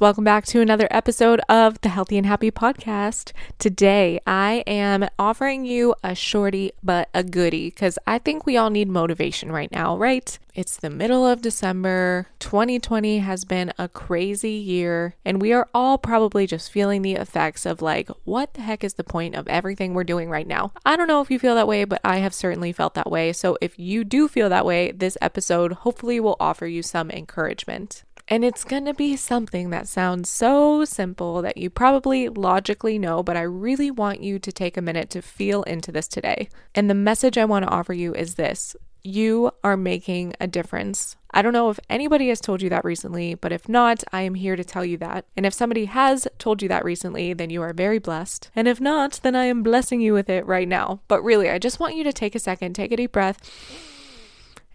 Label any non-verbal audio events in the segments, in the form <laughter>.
Welcome back to another episode of the Healthy and Happy Podcast. Today, I am offering you a shorty but a goodie because I think we all need motivation right now, right? It's the middle of December. 2020 has been a crazy year, and we are all probably just feeling the effects of like, what the heck is the point of everything we're doing right now? I don't know if you feel that way, but I have certainly felt that way. So if you do feel that way, this episode hopefully will offer you some encouragement. And it's going to be something that sounds so simple that you probably logically know, but I really want you to take a minute to feel into this today. And the message I want to offer you is this you are making a difference. I don't know if anybody has told you that recently, but if not, I am here to tell you that. And if somebody has told you that recently, then you are very blessed. And if not, then I am blessing you with it right now. But really, I just want you to take a second, take a deep breath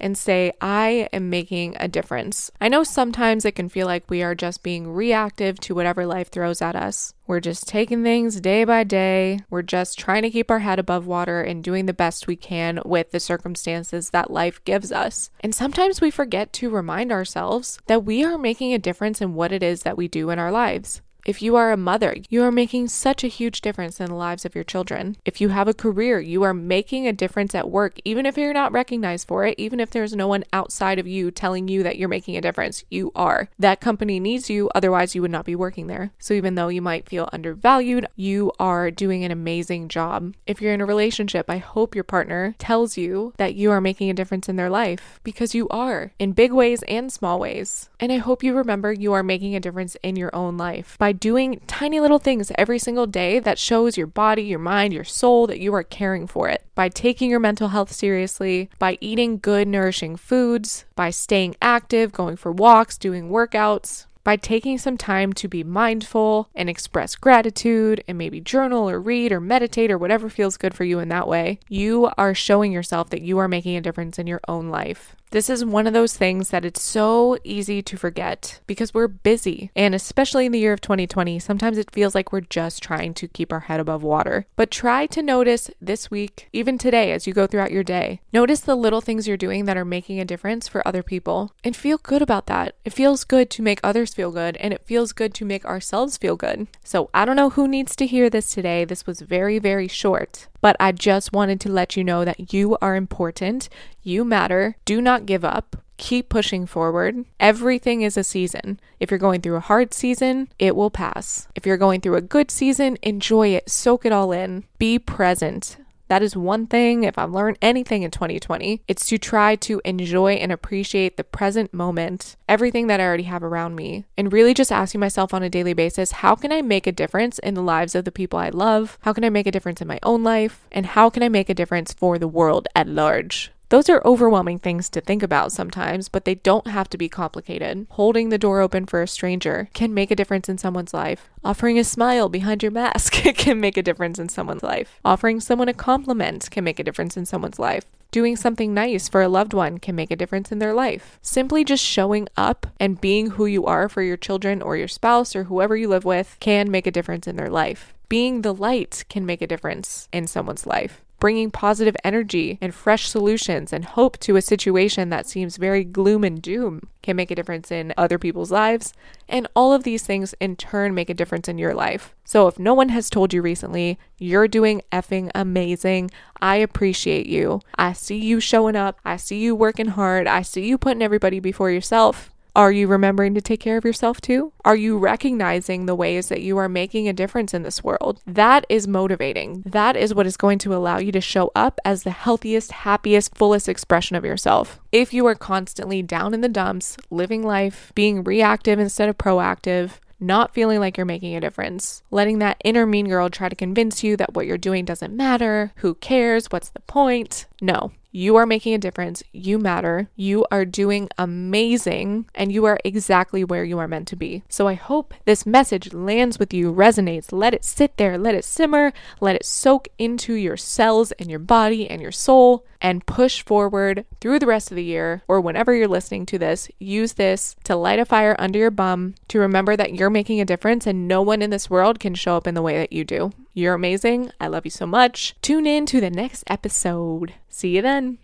and say, I am making a difference. I know sometimes it can feel like we are just being reactive to whatever life throws at us. We're just taking things day by day. We're just trying to keep our head above water and doing the best we can with the circumstances that life gives us. And sometimes we forget to remind ourselves that we are making a difference in what it is that we do in our lives. If you are a mother, you are making such a huge difference in the lives of your children. If you have a career, you are making a difference at work, even if you're not recognized for it, even if there's no one outside of you telling you that you're making a difference, you are. That company needs you, otherwise, you would not be working there. So even though you might feel undervalued, you are doing an amazing job. If you're in a relationship, I hope your partner tells you that you are making a difference in their life because you are in big ways and small ways. And I hope you remember you are making a difference in your own life by doing tiny little things every single day that shows your body, your mind, your soul that you are caring for it. By taking your mental health seriously, by eating good, nourishing foods, by staying active, going for walks, doing workouts, by taking some time to be mindful and express gratitude and maybe journal or read or meditate or whatever feels good for you in that way, you are showing yourself that you are making a difference in your own life. This is one of those things that it's so easy to forget because we're busy. And especially in the year of 2020, sometimes it feels like we're just trying to keep our head above water. But try to notice this week, even today, as you go throughout your day, notice the little things you're doing that are making a difference for other people and feel good about that. It feels good to make others feel good and it feels good to make ourselves feel good. So I don't know who needs to hear this today. This was very, very short, but I just wanted to let you know that you are important, you matter, do not give up. Keep pushing forward. Everything is a season. If you're going through a hard season, it will pass. If you're going through a good season, enjoy it, soak it all in, be present. That is one thing, if I've learned anything in 2020, it's to try to enjoy and appreciate the present moment, everything that I already have around me, and really just asking myself on a daily basis how can I make a difference in the lives of the people I love? How can I make a difference in my own life? And how can I make a difference for the world at large? Those are overwhelming things to think about sometimes, but they don't have to be complicated. Holding the door open for a stranger can make a difference in someone's life. Offering a smile behind your mask <laughs> can make a difference in someone's life. Offering someone a compliment can make a difference in someone's life. Doing something nice for a loved one can make a difference in their life. Simply just showing up and being who you are for your children or your spouse or whoever you live with can make a difference in their life. Being the light can make a difference in someone's life bringing positive energy and fresh solutions and hope to a situation that seems very gloom and doom can make a difference in other people's lives. And all of these things in turn make a difference in your life. So if no one has told you recently, you're doing effing amazing. I appreciate you. I see you showing up. I see you working hard. I see you putting everybody before yourself. Are you remembering to take care of yourself too? Are you recognizing the ways that you are making a difference in this world? That is motivating. That is what is going to allow you to show up as the healthiest, happiest, fullest expression of yourself. If you are constantly down in the dumps, living life, being reactive instead of proactive, not feeling like you're making a difference, letting that inner mean girl try to convince you that what you're doing doesn't matter, who cares, what's the point? No, You are making a difference. You matter. You are doing amazing, and you are exactly where you are meant to be. So I hope this message lands with you, resonates. Let it sit there, let it simmer, let it soak into your cells and your body and your soul, and push forward through the rest of the year or whenever you're listening to this. Use this to light a fire under your bum, to remember that you're making a difference and no one in this world can show up in the way that you do. You're amazing. I love you so much. Tune in to the next episode. See you then.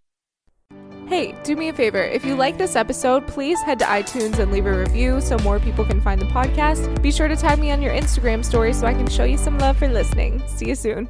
Hey, do me a favor. If you like this episode, please head to iTunes and leave a review so more people can find the podcast. Be sure to tag me on your Instagram story so I can show you some love for listening. See you soon.